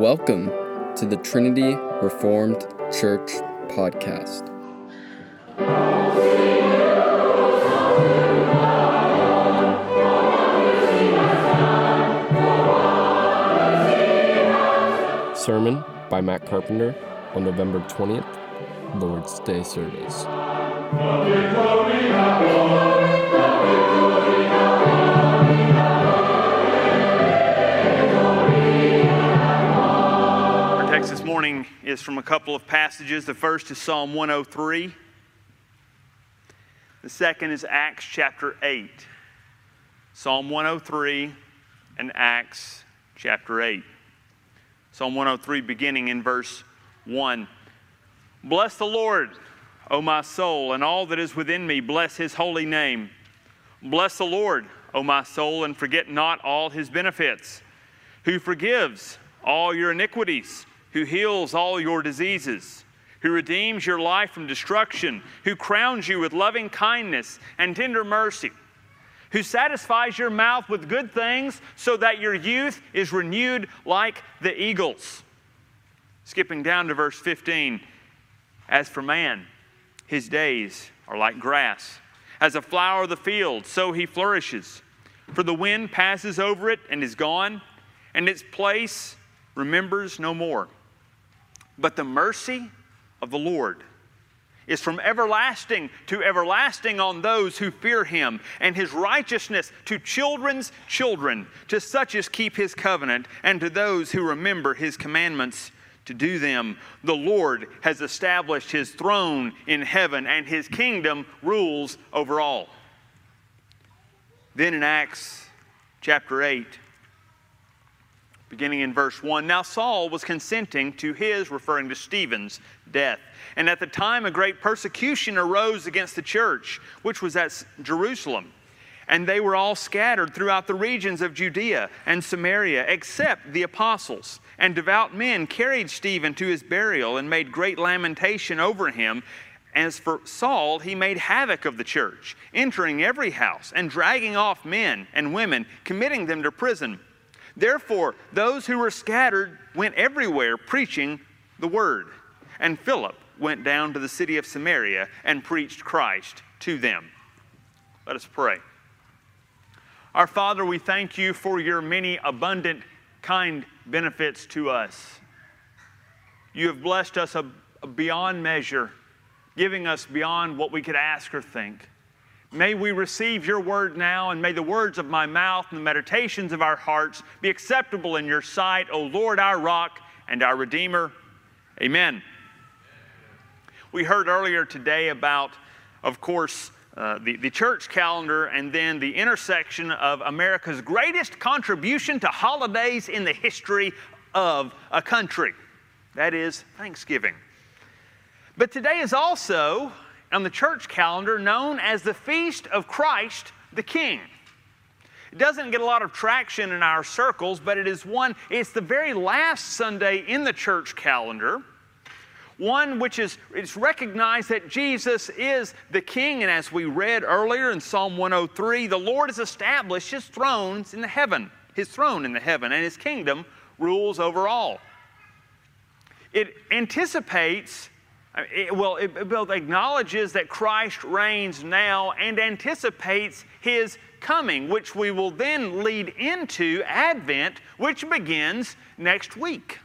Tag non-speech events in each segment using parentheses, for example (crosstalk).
Welcome to the Trinity Reformed Church podcast. Sermon by Matt Carpenter on November 20th, Lord's Day service. Morning is from a couple of passages. The first is Psalm 103. The second is Acts chapter 8. Psalm 103 and Acts chapter 8. Psalm 103 beginning in verse 1. Bless the Lord, O my soul, and all that is within me, bless his holy name. Bless the Lord, O my soul, and forget not all his benefits, who forgives all your iniquities, who heals all your diseases, who redeems your life from destruction, who crowns you with loving kindness and tender mercy, who satisfies your mouth with good things so that your youth is renewed like the eagles. Skipping down to verse 15. As for man, his days are like grass. As a flower of the field, so he flourishes. For the wind passes over it and is gone, and its place remembers no more. But the mercy of the Lord is from everlasting to everlasting on those who fear him, and his righteousness to children's children, to such as keep his covenant, and to those who remember his commandments to do them. The Lord has established his throne in heaven, and his kingdom rules over all. Then in Acts chapter 8, beginning in verse 1. Now Saul was consenting to his, referring to Stephen's, death. And at the time, a great persecution arose against the church, which was at Jerusalem. And they were all scattered throughout the regions of Judea and Samaria, except the apostles. And devout men carried Stephen to his burial and made great lamentation over him. As for Saul, he made havoc of the church, entering every house and dragging off men and women, committing them to prison. Therefore, those who were scattered went everywhere preaching the word. And Philip went down to the city of Samaria and preached Christ to them. Let us pray. Our Father, we thank you for your many abundant, kind benefits to us. You have blessed us beyond measure, giving us beyond what we could ask or think. May we receive your word now, and may the words of my mouth and the meditations of our hearts be acceptable in your sight, O Lord, our rock and our Redeemer. Amen. We heard earlier today about, of course, uh, the, the church calendar and then the intersection of America's greatest contribution to holidays in the history of a country. That is Thanksgiving. But today is also on the church calendar known as the Feast of Christ the King. It doesn't get a lot of traction in our circles, but it is one, it's the very last Sunday in the church calendar. One which is it's recognized that Jesus is the King, and as we read earlier in Psalm 103, the Lord has established his thrones in the heaven, his throne in the heaven, and his kingdom rules over all. It anticipates it, well, it, it both acknowledges that Christ reigns now and anticipates his coming, which we will then lead into Advent, which begins next week.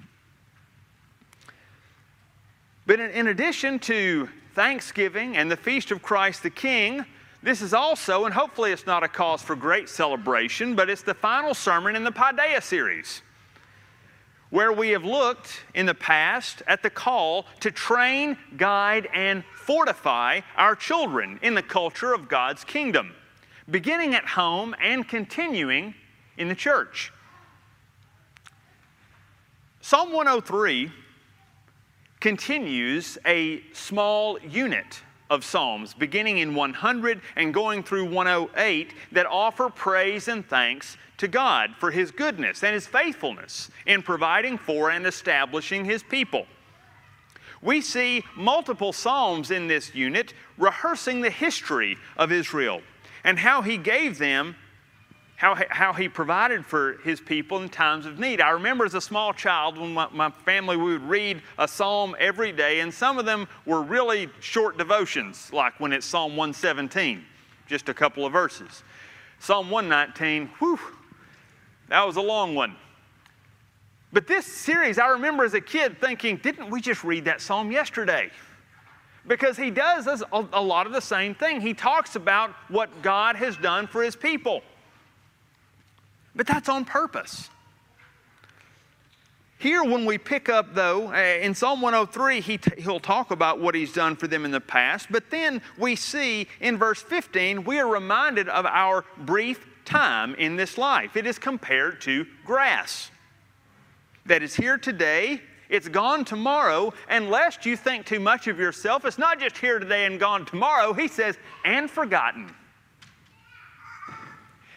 But in, in addition to Thanksgiving and the Feast of Christ the King, this is also, and hopefully it's not a cause for great celebration, but it's the final sermon in the Paideia series where we have looked in the past at the call to train, guide, and fortify our children in the culture of God's kingdom, beginning at home and continuing in the church. Psalm 103 continues a small unit of Psalms, beginning in 100 and going through 108, that offer praise and thanks to God for His goodness and His faithfulness in providing for and establishing His people. We see multiple Psalms in this unit rehearsing the history of Israel and how He gave them how, how he provided for his people in times of need. I remember as a small child when my, my, family we would read a psalm every day, and some of them were really short devotions, like when it's Psalm 117, just a couple of verses. Psalm 119, whew, that was a long one. But this series, I remember as a kid thinking, didn't we just read that psalm yesterday? Because he does a lot of the same thing. He talks about what God has done for his people. But that's on purpose. Here, when we pick up, though, uh, in Psalm 103, he t- he'll talk about what he's done for them in the past. But then we see in verse 15, we are reminded of our brief time in this life. It is compared to grass that is here today, it's gone tomorrow, and lest you think too much of yourself, it's not just here today and gone tomorrow. He says, and forgotten.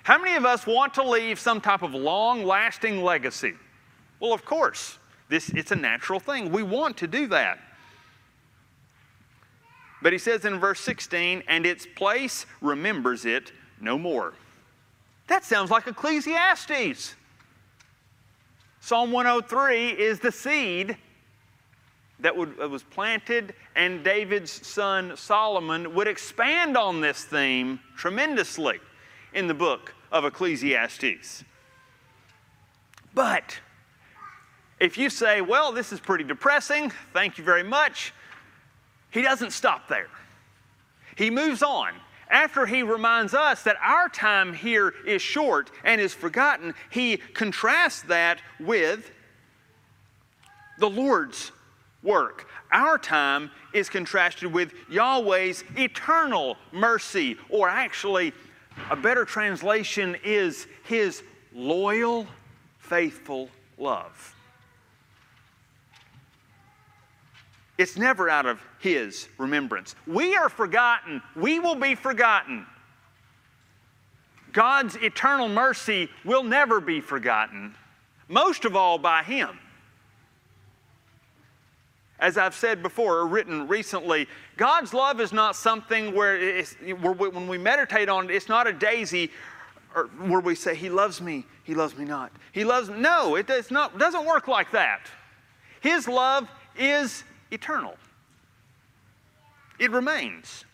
How many of us want to leave some type of long lasting legacy? Well, of course, this, it's a natural thing. We want to do that. But he says in verse 16, and its place remembers it no more. That sounds like Ecclesiastes. Psalm 103 is the seed that, was planted, and David's son Solomon would expand on this theme tremendously in the book of Ecclesiastes. But if you say, well, this is pretty depressing, thank you very much, he doesn't stop there. He moves on. After he reminds us that our time here is short and is forgotten, he contrasts that with the Lord's work. Our time is contrasted with Yahweh's eternal mercy, or actually, a better translation is his loyal, faithful love. It's never out of his remembrance. We are forgotten. We will be forgotten. God's eternal mercy will never be forgotten, most of all by him. As I've said before or written recently, God's love is not something where, where when we meditate on it, it's not a daisy where we say, He loves me, He loves me not. He loves me. No, it does not, doesn't work like that. His love is eternal, it remains.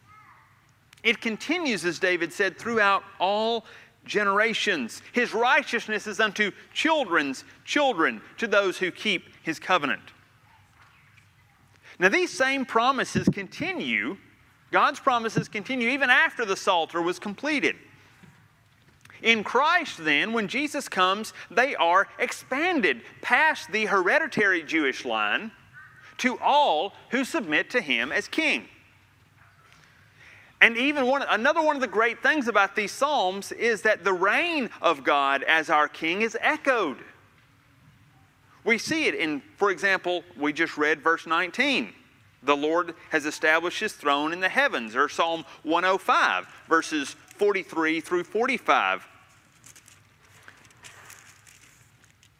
It continues, as David said, throughout all generations. His righteousness is unto children's children, to those who keep his covenant. Now, these same promises continue, God's promises continue even after the Psalter was completed. In Christ, then, when Jesus comes, they are expanded past the hereditary Jewish line to all who submit to him as king. And even one, another one of the great things about these Psalms is that the reign of God as our king is echoed. We see it in, for example, we just read verse 19. The Lord has established his throne in the heavens, or Psalm 105, verses 43 through 45.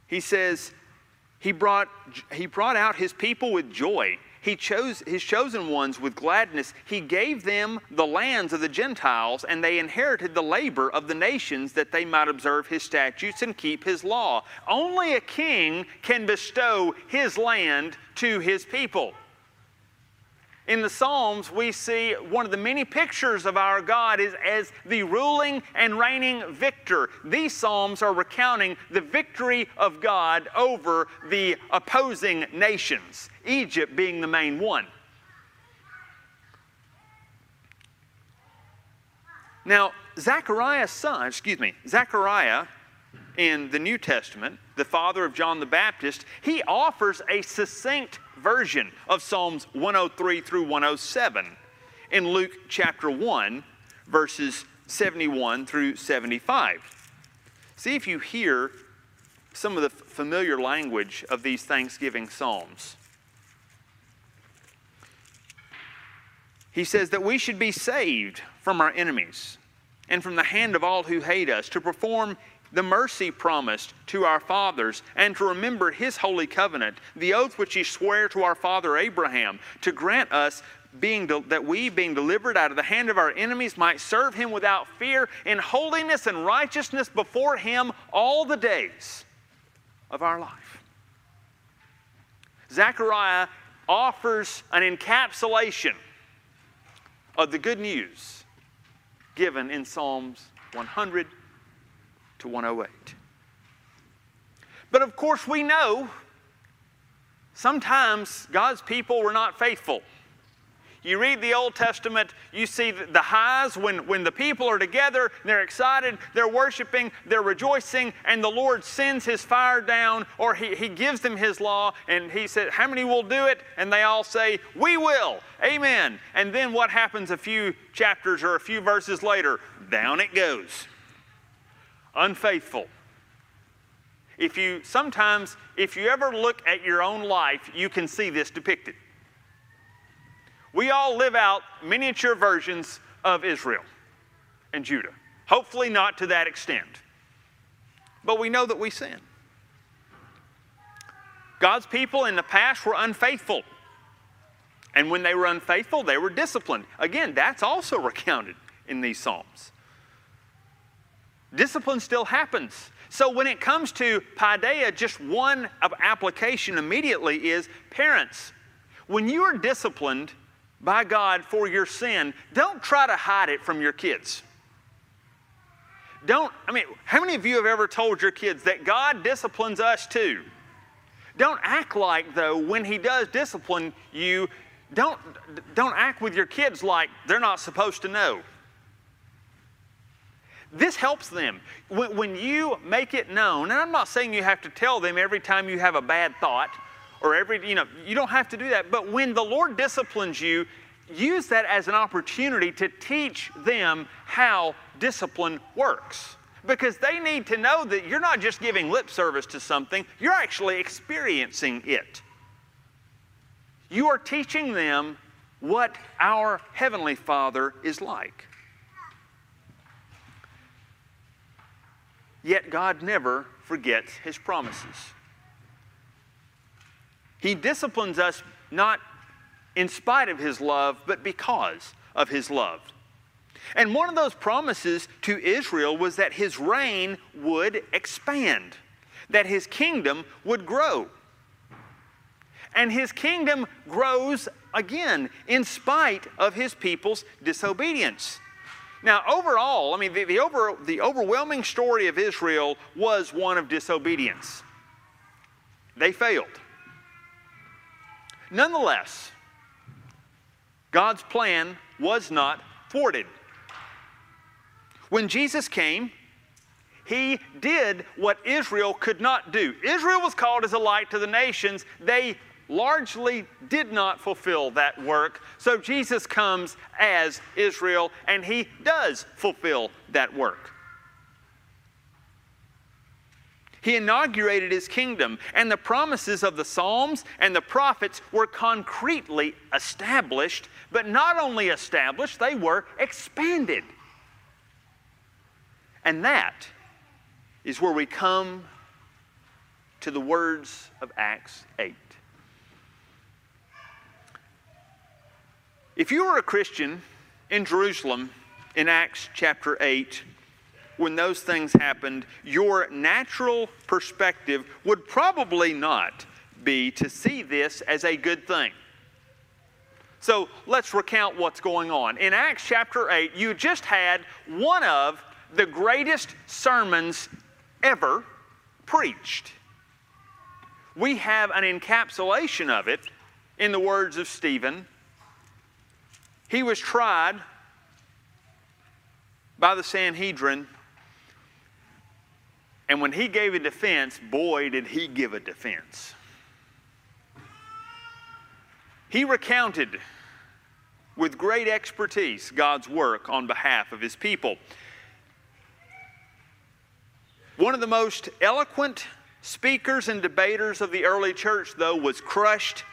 He says, he brought, he brought out his people with joy. He chose his chosen ones with gladness. He gave them the lands of the Gentiles, and they inherited the labor of the nations that they might observe his statutes and keep his law. Only a king can bestow his land to his people. In the Psalms, we see one of the many pictures of our God is as the ruling and reigning victor. These Psalms are recounting the victory of God over the opposing nations, Egypt being the main one. Now, Zechariah's son, excuse me, Zechariah in the New Testament, the father of John the Baptist, he offers a succinct version of Psalms 103 through 107 in Luke chapter 1, verses 71 through 75. See if you hear some of the familiar language of these Thanksgiving Psalms. He says that we should be saved from our enemies and from the hand of all who hate us, to perform the mercy promised to our fathers, and to remember his holy covenant, the oath which he swore to our father Abraham, to grant us being de- that we being delivered out of the hand of our enemies might serve him without fear in holiness and righteousness before him all the days of our life. Zechariah offers an encapsulation of the good news given in Psalms 100 to 108. But of course, we know sometimes God's people were not faithful. You read the Old Testament, you see the highs when, when the people are together, they're excited, they're worshiping, they're rejoicing, and the Lord sends His fire down, or He, he gives them His law, and He said, How many will do it? And they all say, We will. Amen. And then what happens a few chapters or a few verses later? Down it goes. Unfaithful. If you sometimes, if you ever look at your own life, you can see this depicted. We all live out miniature versions of Israel and Judah. Hopefully, not to that extent. But we know that we sin. God's people in the past were unfaithful. And when they were unfaithful, they were disciplined. Again, that's also (laughs) recounted in these Psalms. Discipline still happens. So when it comes to paideia, just one of application immediately is parents, when you are disciplined, by God for your sin, don't try to hide it from your kids. Don't, I mean, how many of you have ever told your kids that God disciplines us too? Don't act like, though, when He does discipline you, don't, don't act with your kids like they're not supposed to know. This helps them. When, when you make it known, and I'm not saying you have to tell them every time you have a bad thought, or every, you know, you don't have to do that. But when the Lord disciplines you, use that as an opportunity to teach them how discipline works. Because they need to know that you're not just giving lip service to something, you're actually experiencing it. You are teaching them what our Heavenly Father is like. Yet God never forgets His promises. He disciplines us not in spite of His love, but because of His love. And one of those promises to Israel was that His reign would expand, that His kingdom would grow. And His kingdom grows again in spite of His people's disobedience. Now, overall, I mean, the, the, over, the overwhelming story of Israel was one of disobedience. They failed. Nonetheless, God's plan was not thwarted. When Jesus came, he did what Israel could not do. Israel was called as a light to the nations. They largely did not fulfill that work. So Jesus comes as Israel and he does fulfill that work. He inaugurated his kingdom, and the promises of the Psalms and the prophets were concretely established, but not only established, they were expanded. And that is where we come to the words of Acts 8. If you were a Christian in Jerusalem in Acts chapter 8, when those things happened, your natural perspective would probably not be to see this as a good thing. So let's recount what's going on. In Acts chapter 8, you just had one of the greatest sermons ever preached. We have an encapsulation of it in the words of Stephen. He was tried by the Sanhedrin and when he gave a defense, boy, did he give a defense. He recounted with great expertise God's work on behalf of his people. One of the most eloquent speakers and debaters of the early church, though, was crushed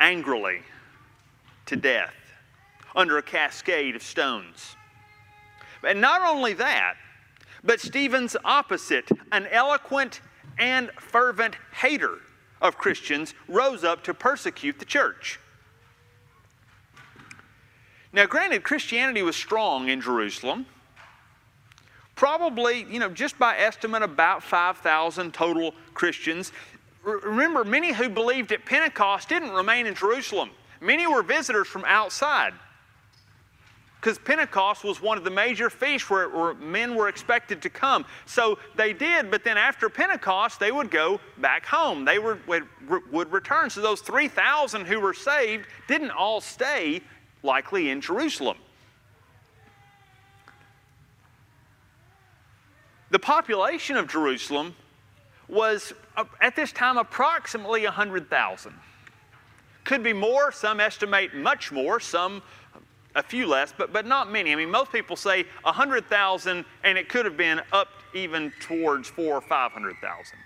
angrily to death under a cascade of stones. And not only that, but Stephen's opposite, an eloquent and fervent hater of Christians, rose up to persecute the church. Now, granted, Christianity was strong in Jerusalem. Probably, you know, just by estimate, about 5,000 total Christians. Remember, many who believed at Pentecost didn't remain in Jerusalem. Many were visitors from outside. Because Pentecost was one of the major feasts where, where, men were expected to come. So they did, but then after Pentecost, they would go back home. They were, would, would return. So those 3,000 who were saved didn't all stay likely in Jerusalem. The population of Jerusalem was uh, at this time approximately 100,000. Could be more, some estimate much more, some a few less, but, but not many. I mean, most people say 100,000, and it could have been up even towards four or 500,000.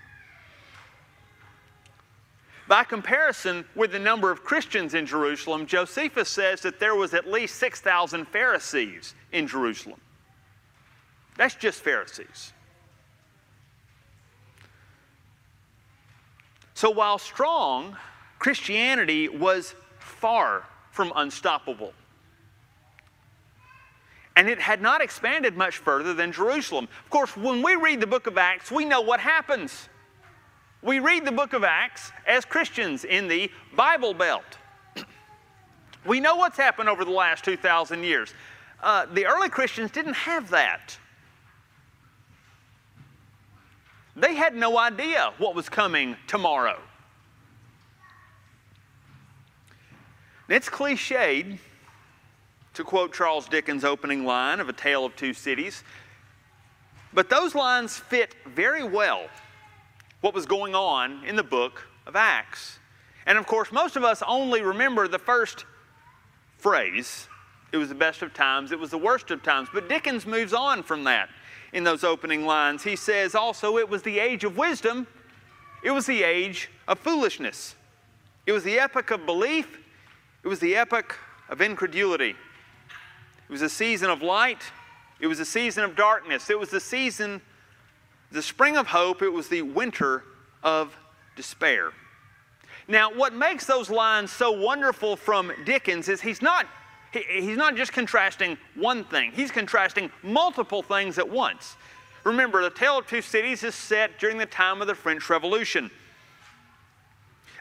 By comparison with the number of Christians in Jerusalem, Josephus says that there was at least 6,000 Pharisees in Jerusalem. That's just Pharisees. So while strong, Christianity was far from unstoppable. And it had not expanded much further than Jerusalem. Of course, when we read the book of Acts, we know what happens. We read the book of Acts as Christians in the Bible Belt. (clears throat) we know what's happened over the last 2,000 years. Uh, the early Christians didn't have that. They had no idea what was coming tomorrow. It's cliched to quote Charles Dickens' opening line of A Tale of Two Cities, but those lines fit very well what was going on in the book of Acts. And of course, most of us only remember the first phrase it was the best of times, it was the worst of times. But Dickens moves on from that in those opening lines. He says also, it was the age of wisdom, it was the age of foolishness, it was the epoch of belief, it was the epoch of incredulity. It was a season of light, it was a season of darkness, it was the season the spring of hope, it was the winter of despair. Now, what makes those lines so wonderful from Dickens is he's not, he, he's not just contrasting one thing, he's contrasting multiple things at once. Remember, The Tale of Two Cities is set during the time of the French Revolution.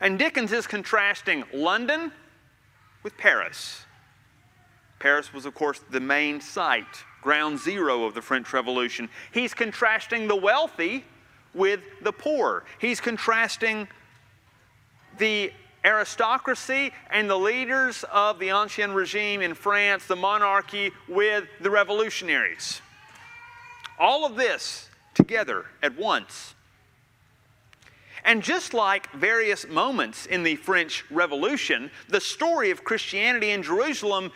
And Dickens is contrasting London with Paris. Paris was, of course, the main site ground zero of the French Revolution. He's contrasting the wealthy with the poor. He's contrasting the aristocracy and the leaders of the Ancien regime in France, the monarchy, with the revolutionaries. All of this together at once. And just like various moments in the French Revolution, the story of Christianity in Jerusalem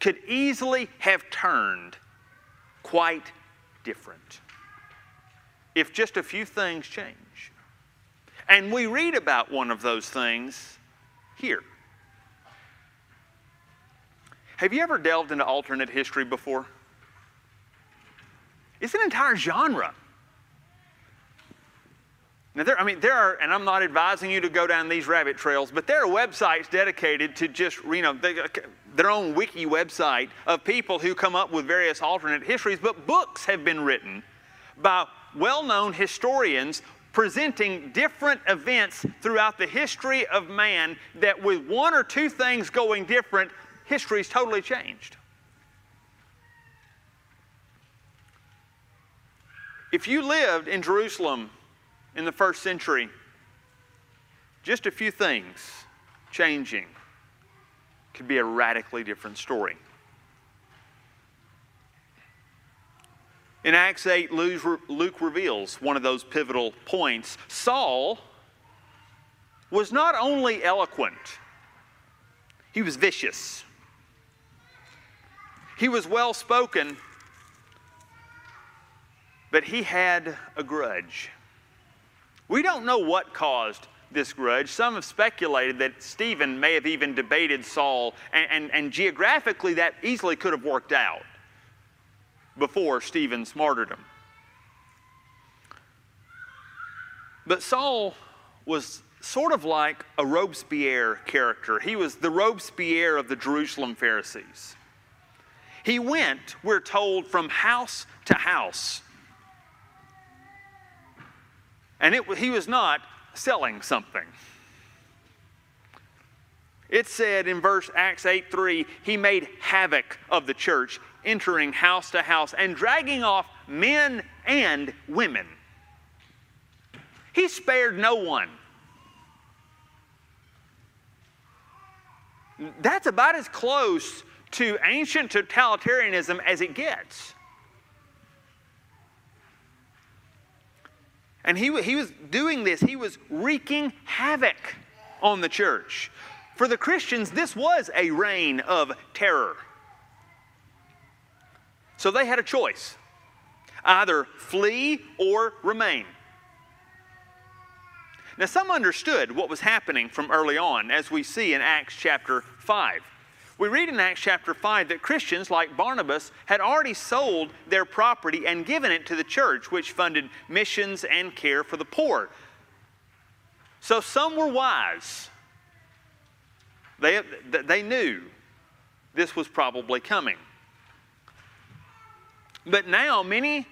could easily have turned quite different if just a few things change. And we read about one of those things here. Have you ever delved into alternate history before? It's an entire genre. Now, there, I mean, there are, and I'm not advising you to go down these rabbit trails, but there are websites dedicated to just, you know, they, uh, their own wiki website of people who come up with various alternate histories, but books have been written by well known historians presenting different events throughout the history of man that, with one or two things going different, history's totally changed. If you lived in Jerusalem in the first century, just a few things changing could be a radically different story. In Acts 8, Luke reveals one of those pivotal points. Saul was not only eloquent, he was vicious. He was well spoken, but he had a grudge. We don't know what caused this grudge. Some have speculated that Stephen may have even debated Saul, and, and, and geographically, that easily could have worked out before Stephen's martyrdom. But Saul was sort of like a Robespierre character. He was the Robespierre of the Jerusalem Pharisees. He went, we're told, from house to house. And it, he was not selling something. It said in verse Acts 8 3, he made havoc of the church, entering house to house and dragging off men and women. He spared no one. That's about as close to ancient totalitarianism as it gets. And he, he was doing this, he was wreaking havoc on the church. For the Christians, this was a reign of terror. So they had a choice either flee or remain. Now, some understood what was happening from early on, as we see in Acts chapter 5. We read in Acts chapter 5 that Christians like Barnabas had already sold their property and given it to the church, which funded missions and care for the poor. So some were wise they, they knew this was probably coming. But now, many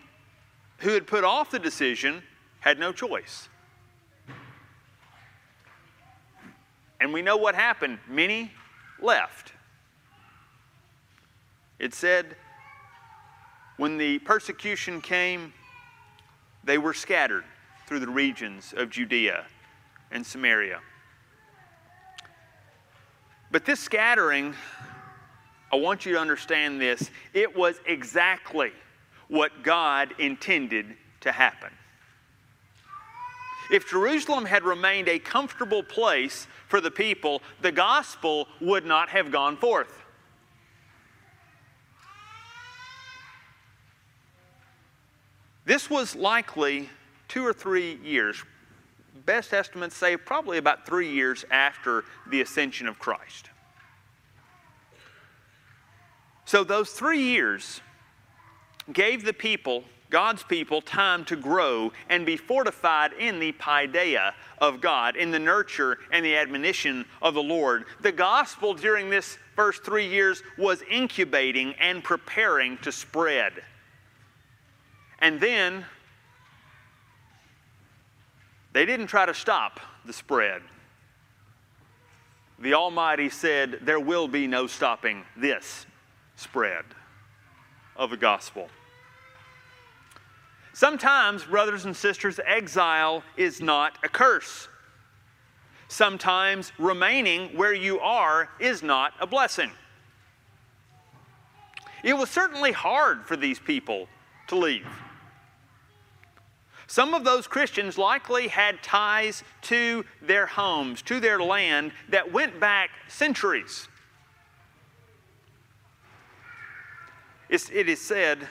who had put off the decision had no choice. And we know what happened. Many left. It said, when the persecution came, they were scattered through the regions of Judea and Samaria. But this scattering, I want you to understand this, it was exactly what God intended to happen. If Jerusalem had remained a comfortable place for the people, the gospel would not have gone forth. This was likely two or three years, best estimates say probably about three years after the ascension of Christ. So, those three years gave the people, God's people, time to grow and be fortified in the paideia of God, in the nurture and the admonition of the Lord. The gospel during this first three years was incubating and preparing to spread. And then they didn't try to stop the spread. The Almighty said, There will be no stopping this spread of the gospel. Sometimes, brothers and sisters, exile is not a curse. Sometimes remaining where you are is not a blessing. It was certainly hard for these people to leave. Some of those Christians likely had ties to their homes, to their land that went back centuries. It's, it is said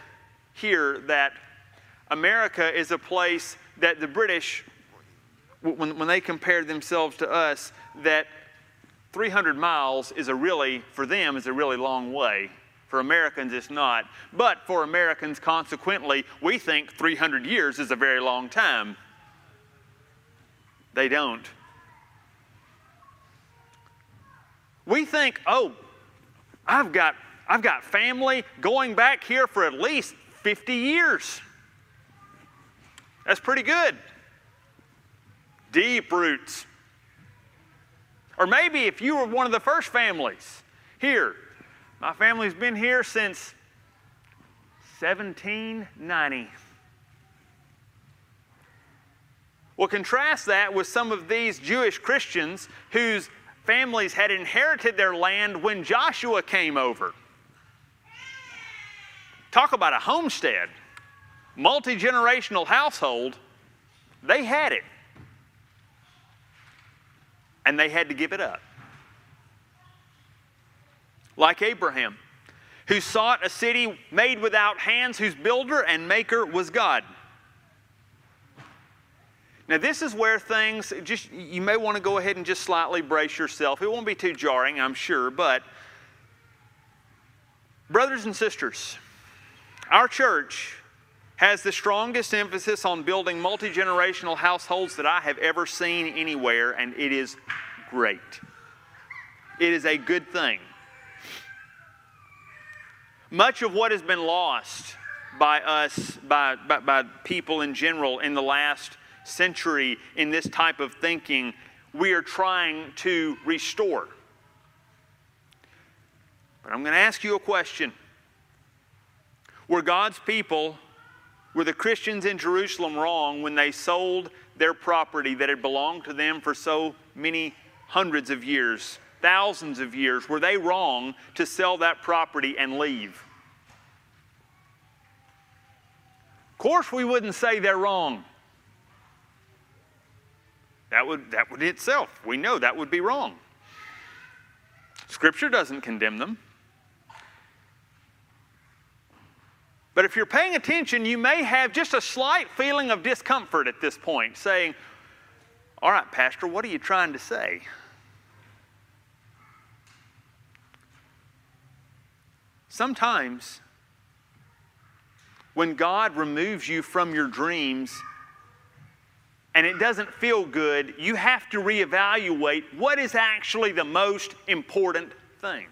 here that America is a place that the British, when, when they compared themselves to us, that 300 miles is a really, for them, is a really long way. For Americans, it's not. But for Americans, consequently, we think 300 years is a very long time. They don't. We think, oh, I've got, I've got family going back here for at least 50 years. That's pretty good. Deep roots. Or maybe if you were one of the first families here, my family's been here since 1790. Well, contrast that with some of these Jewish Christians whose families had inherited their land when Joshua came over. Talk about a homestead, multi generational household. They had it. And they had to give it up like Abraham, who sought a city made without hands, whose builder and maker was God. Now, this is where things just, you may want to go ahead and just slightly brace yourself. It won't be too jarring, I'm sure, but brothers and sisters, our church has the strongest emphasis on building multi generational households that I have ever seen anywhere, and it is great. It is a good thing. Much of what has been lost by us, by, by, by people in general in the last century in this type of thinking, we are trying to restore. But I'm going to ask you a question. Were God's people, were the Christians in Jerusalem wrong when they sold their property that had belonged to them for so many hundreds of years, thousands of years? Were they wrong to sell that property and leave? Of course, we wouldn't say they're wrong. That would, that would itself, we know that would be wrong. Scripture doesn't condemn them. But if you're paying attention, you may have just a slight feeling of discomfort at this point, saying, All right, Pastor, what are you trying to say? Sometimes, when God removes you from your dreams and it doesn't feel good, you have to reevaluate what is actually the most important thing.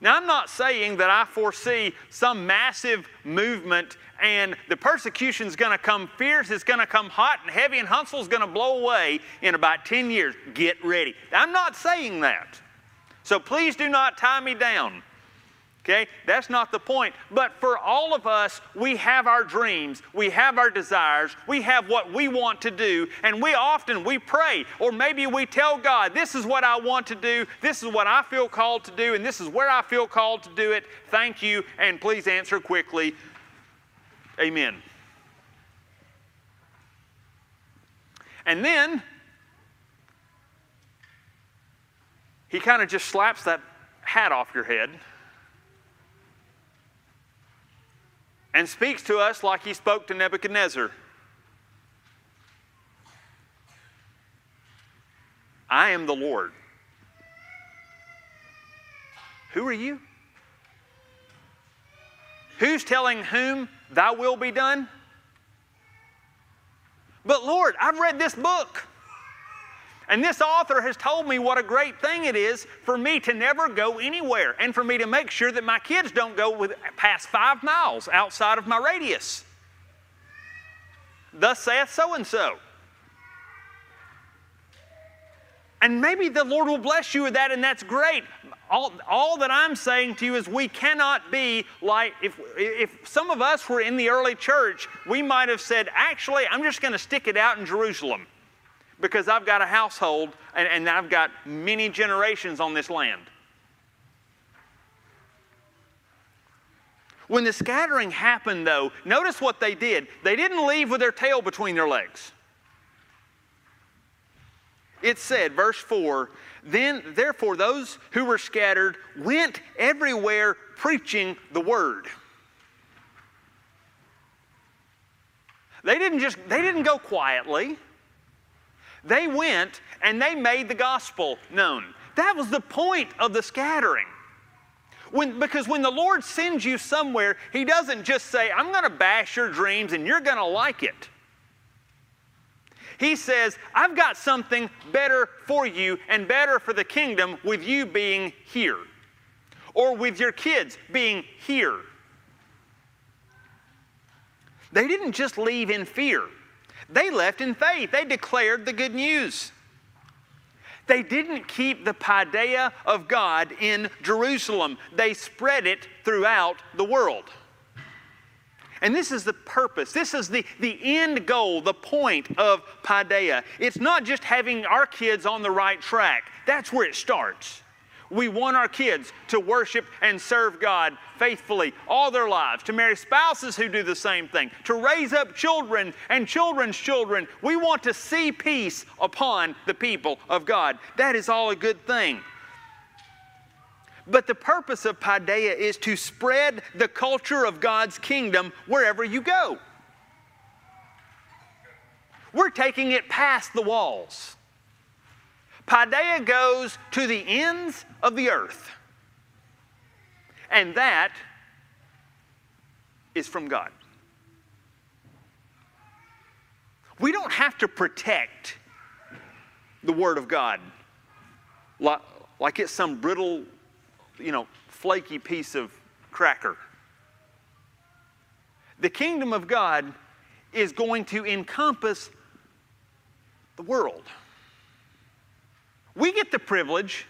Now, I'm not saying that I foresee some massive movement and the persecution is going to come fierce, it's going to come hot and heavy, and Huntsville's going to blow away in about 10 years. Get ready. I'm not saying that. So please do not tie me down. Okay? That's not the point. But for all of us, we have our dreams, we have our desires, we have what we want to do, and we often we pray or maybe we tell God, this is what I want to do, this is what I feel called to do, and this is where I feel called to do it. Thank you, and please answer quickly. Amen. And then he kind of just slaps that hat off your head. And speaks to us like he spoke to Nebuchadnezzar. I am the Lord. Who are you? Who's telling whom thy will be done? But Lord, I've read this book. And this author has told me what a great thing it is for me to never go anywhere and for me to make sure that my kids don't go with, past five miles outside of my radius. Thus saith so and so. And maybe the Lord will bless you with that, and that's great. All, all that I'm saying to you is we cannot be like, if, if some of us were in the early church, we might have said, actually, I'm just going to stick it out in Jerusalem because I've got a household and, and I've got many generations on this land. When the scattering happened, though, notice what they did. They didn't leave with their tail between their legs. It said, verse 4 Then, therefore, those who were scattered went everywhere preaching the word. They didn't just, they didn't go quietly. They went and they made the gospel known. That was the point of the scattering. When, because when the Lord sends you somewhere, He doesn't just say, I'm going to bash your dreams and you're going to like it. He says, I've got something better for you and better for the kingdom with you being here or with your kids being here. They didn't just leave in fear. They left in faith, they declared the good news. They didn't keep the paideia of God in Jerusalem, they spread it throughout the world. And this is the purpose. This is the, the end goal, the point of paideia. It's not just having our kids on the right track, that's where it starts. We want our kids to worship and serve God faithfully all their lives, to marry spouses who do the same thing, to raise up children and children's children. We want to see peace upon the people of God. That is all a good thing. But the purpose of Paideia is to spread the culture of God's kingdom wherever you go. We're taking it past the walls. Paideia goes to the ends of the earth. And that is from God. We don't have to protect the Word of God like it's some brittle you know, flaky piece of cracker. The kingdom of God is going to encompass the world. We get the privilege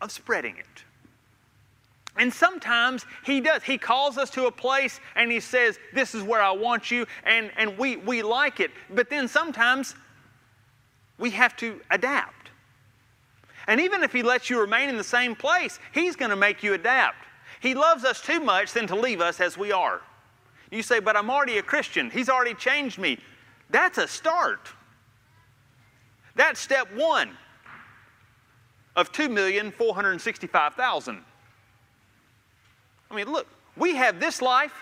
of spreading it. And sometimes he does. He calls us to a place and he says, This is where I want you, and, and we, we like it. But then sometimes we have to adapt. And even if he lets you remain in the same place, he's going to make you adapt. He loves us too much than to leave us as we are. You say, But I'm already a Christian. He's already changed me. That's a start. That's step one of 2,465,000. I mean, look, we have this life,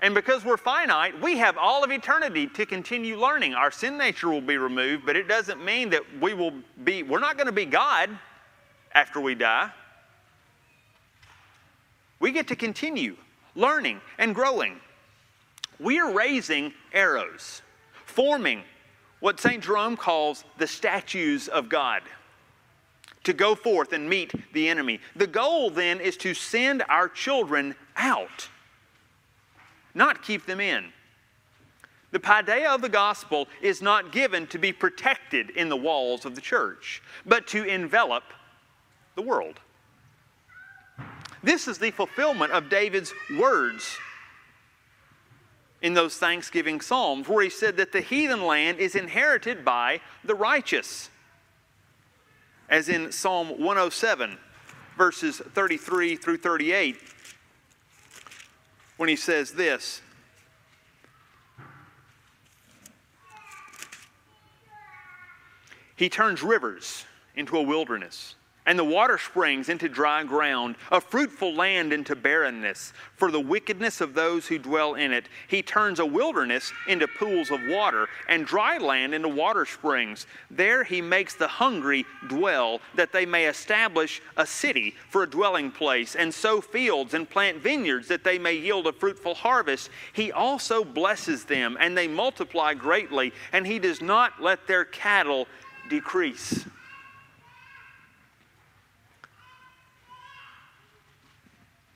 and because we're finite, we have all of eternity to continue learning. Our sin nature will be removed, but it doesn't mean that we will be, we're not going to be God after we die. We get to continue learning and growing. We are raising arrows, forming what St. Jerome calls the statues of God to go forth and meet the enemy. The goal then is to send our children out, not keep them in. The paideia of the gospel is not given to be protected in the walls of the church, but to envelop the world. This is the fulfillment of David's words in those Thanksgiving Psalms, where he said that the heathen land is inherited by the righteous. As in Psalm 107, verses 33 through 38, when he says this He turns rivers into a wilderness and the water springs into dry ground, a fruitful land into barrenness. For the wickedness of those who dwell in it, he turns a wilderness into pools of water, and dry land into water springs. There he makes the hungry dwell, that they may establish a city for a dwelling place, and sow fields and plant vineyards, that they may yield a fruitful harvest. He also blesses them, and they multiply greatly, and he does not let their cattle decrease.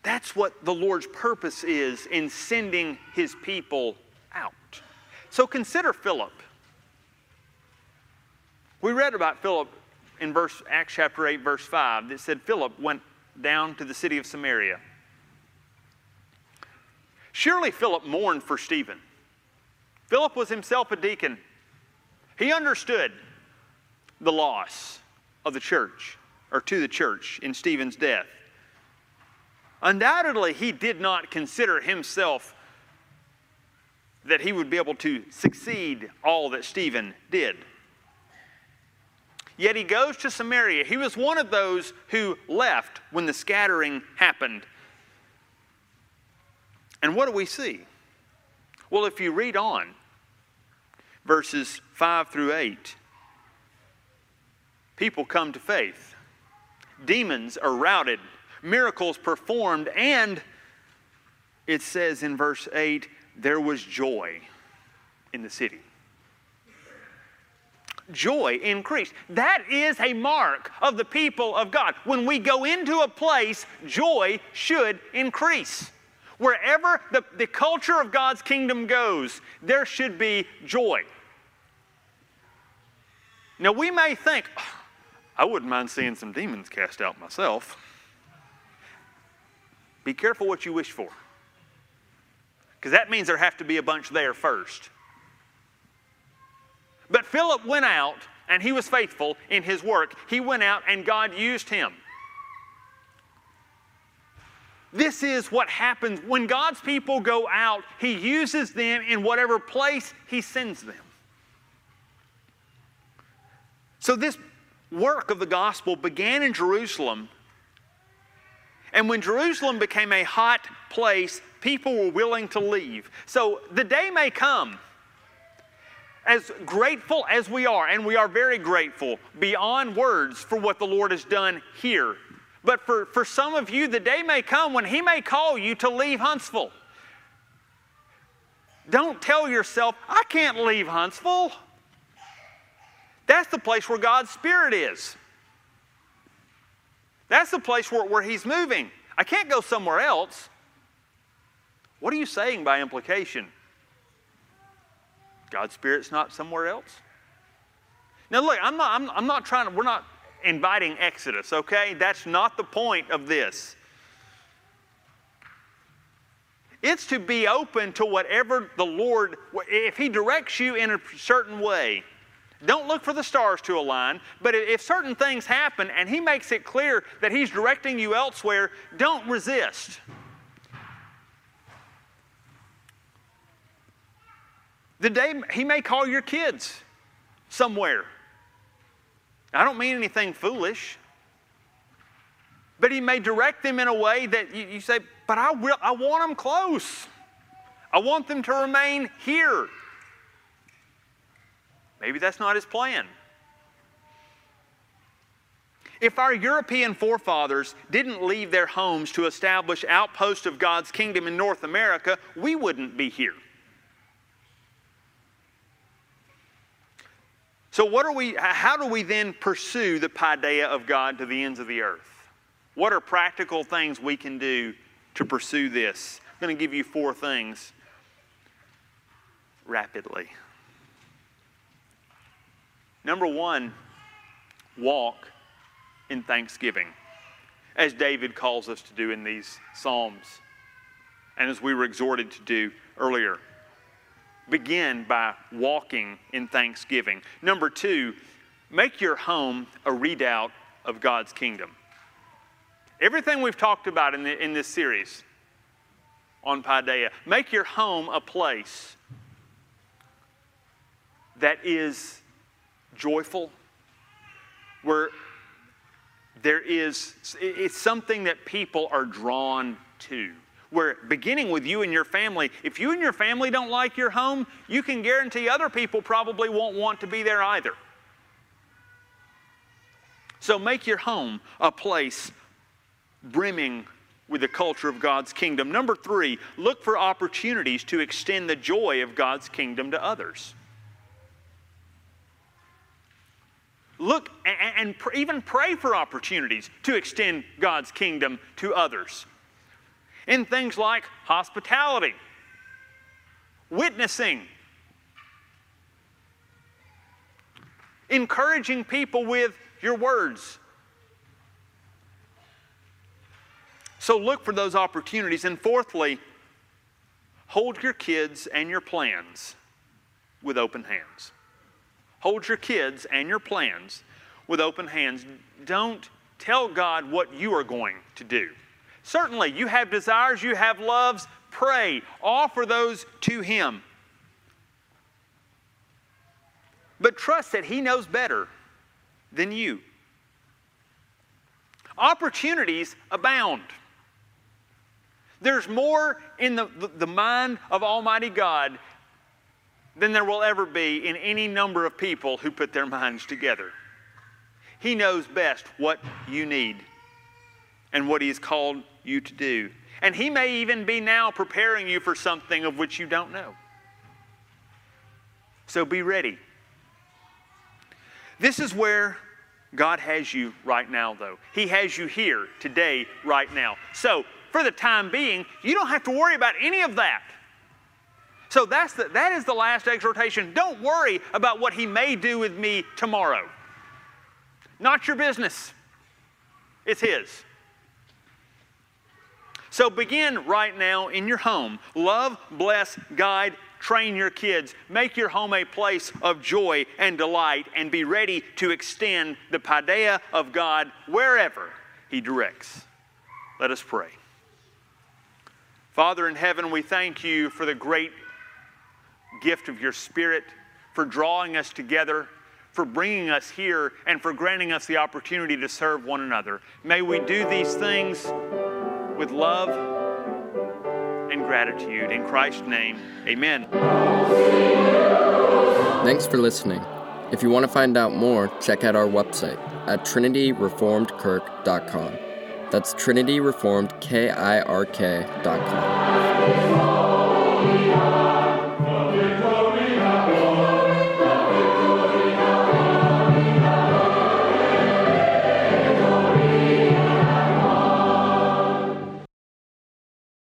That's what the Lord's purpose is in sending his people out. So consider Philip. We read about Philip in verse Acts chapter 8 verse 5 that said Philip went down to the city of Samaria. Surely Philip mourned for Stephen. Philip was himself a deacon. He understood the loss of the church or to the church in Stephen's death. Undoubtedly, he did not consider himself that he would be able to succeed all that Stephen did. Yet he goes to Samaria. He was one of those who left when the scattering happened. And what do we see? Well, if you read on, verses 5 through 8, people come to faith, demons are routed miracles performed, and it says in verse 8, there was joy in the city. Joy increased. That is a mark of the people of God. When we go into a place, joy should increase. Wherever the, the culture of God's kingdom goes, there should be joy. Now, we may think, oh, I wouldn't mind seeing some demons cast out myself. Be careful what you wish for. Because that means there have to be a bunch there first. But Philip went out and he was faithful in his work. He went out and God used him. This is what happens when God's people go out, He uses them in whatever place He sends them. So, this work of the gospel began in Jerusalem and when Jerusalem became a hot place, people were willing to leave. So the day may come, as grateful as we are, and we are very grateful beyond words for what the Lord has done here. But for, for some of you, the day may come when He may call you to leave Huntsville. Don't tell yourself, I can't leave Huntsville. That's the place where God's Spirit is. That's the place where, where he's moving. I can't go somewhere else. What are you saying by implication? God's Spirit's not somewhere else? Now, look, I'm not, I'm, I'm not trying to, we're not inviting Exodus, okay? That's not the point of this. It's to be open to whatever the Lord, if He directs you in a certain way, don't look for the stars to align, but if certain things happen and He makes it clear that He's directing you elsewhere, don't resist. The day He may call your kids somewhere. I don't mean anything foolish, but He may direct them in a way that you, you say, but I, will, I want them close. I want them to remain here. Maybe that's not his plan. If our European forefathers didn't leave their homes to establish outposts of God's kingdom in North America, we wouldn't be here. So what are we how do we then pursue the paideia of God to the ends of the earth? What are practical things we can do to pursue this? I'm going to give you four things rapidly. Number one, walk in thanksgiving, as David calls us to do in these Psalms, and as we were exhorted to do earlier. Begin by walking in thanksgiving. Number two, make your home a redoubt of God's kingdom. Everything we've talked about in, the, in this series on Paideia, make your home a place that is joyful, where there is, it's something that people are drawn to. Where beginning with you and your family, if you and your family don't like your home, you can guarantee other people probably won't want to be there either. So make your home a place brimming with the culture of God's kingdom. Number three, look for opportunities to extend the joy of God's kingdom to others. Look and even pray for opportunities to extend God's kingdom to others. In things like hospitality, witnessing, encouraging people with your words. So look for those opportunities. And fourthly, hold your kids and your plans with open hands. Hold your kids and your plans with open hands. Don't tell God what you are going to do. Certainly, you have desires, you have loves. Pray, offer those to Him. But trust that He knows better than you. Opportunities abound. There's more in the, the mind of Almighty God than there will ever be in any number of people who put their minds together. He knows best what you need and what He has called you to do. And He may even be now preparing you for something of which you don't know. So be ready. This is where God has you right now, though. He has you here today, right now. So, for the time being, you don't have to worry about any of that. So that's the, that is the last exhortation. Don't worry about what he may do with me tomorrow. Not your business. It's his. So begin right now in your home. Love, bless, guide, train your kids. Make your home a place of joy and delight and be ready to extend the paideia of God wherever he directs. Let us pray. Father in heaven, we thank you for the great gift of your Spirit, for drawing us together, for bringing us here, and for granting us the opportunity to serve one another. May we do these things with love and gratitude. In Christ's name, amen. Thanks for listening. If you want to find out more, check out our website at trinityreformedkirk.com. That's trinityreformedkirk.com.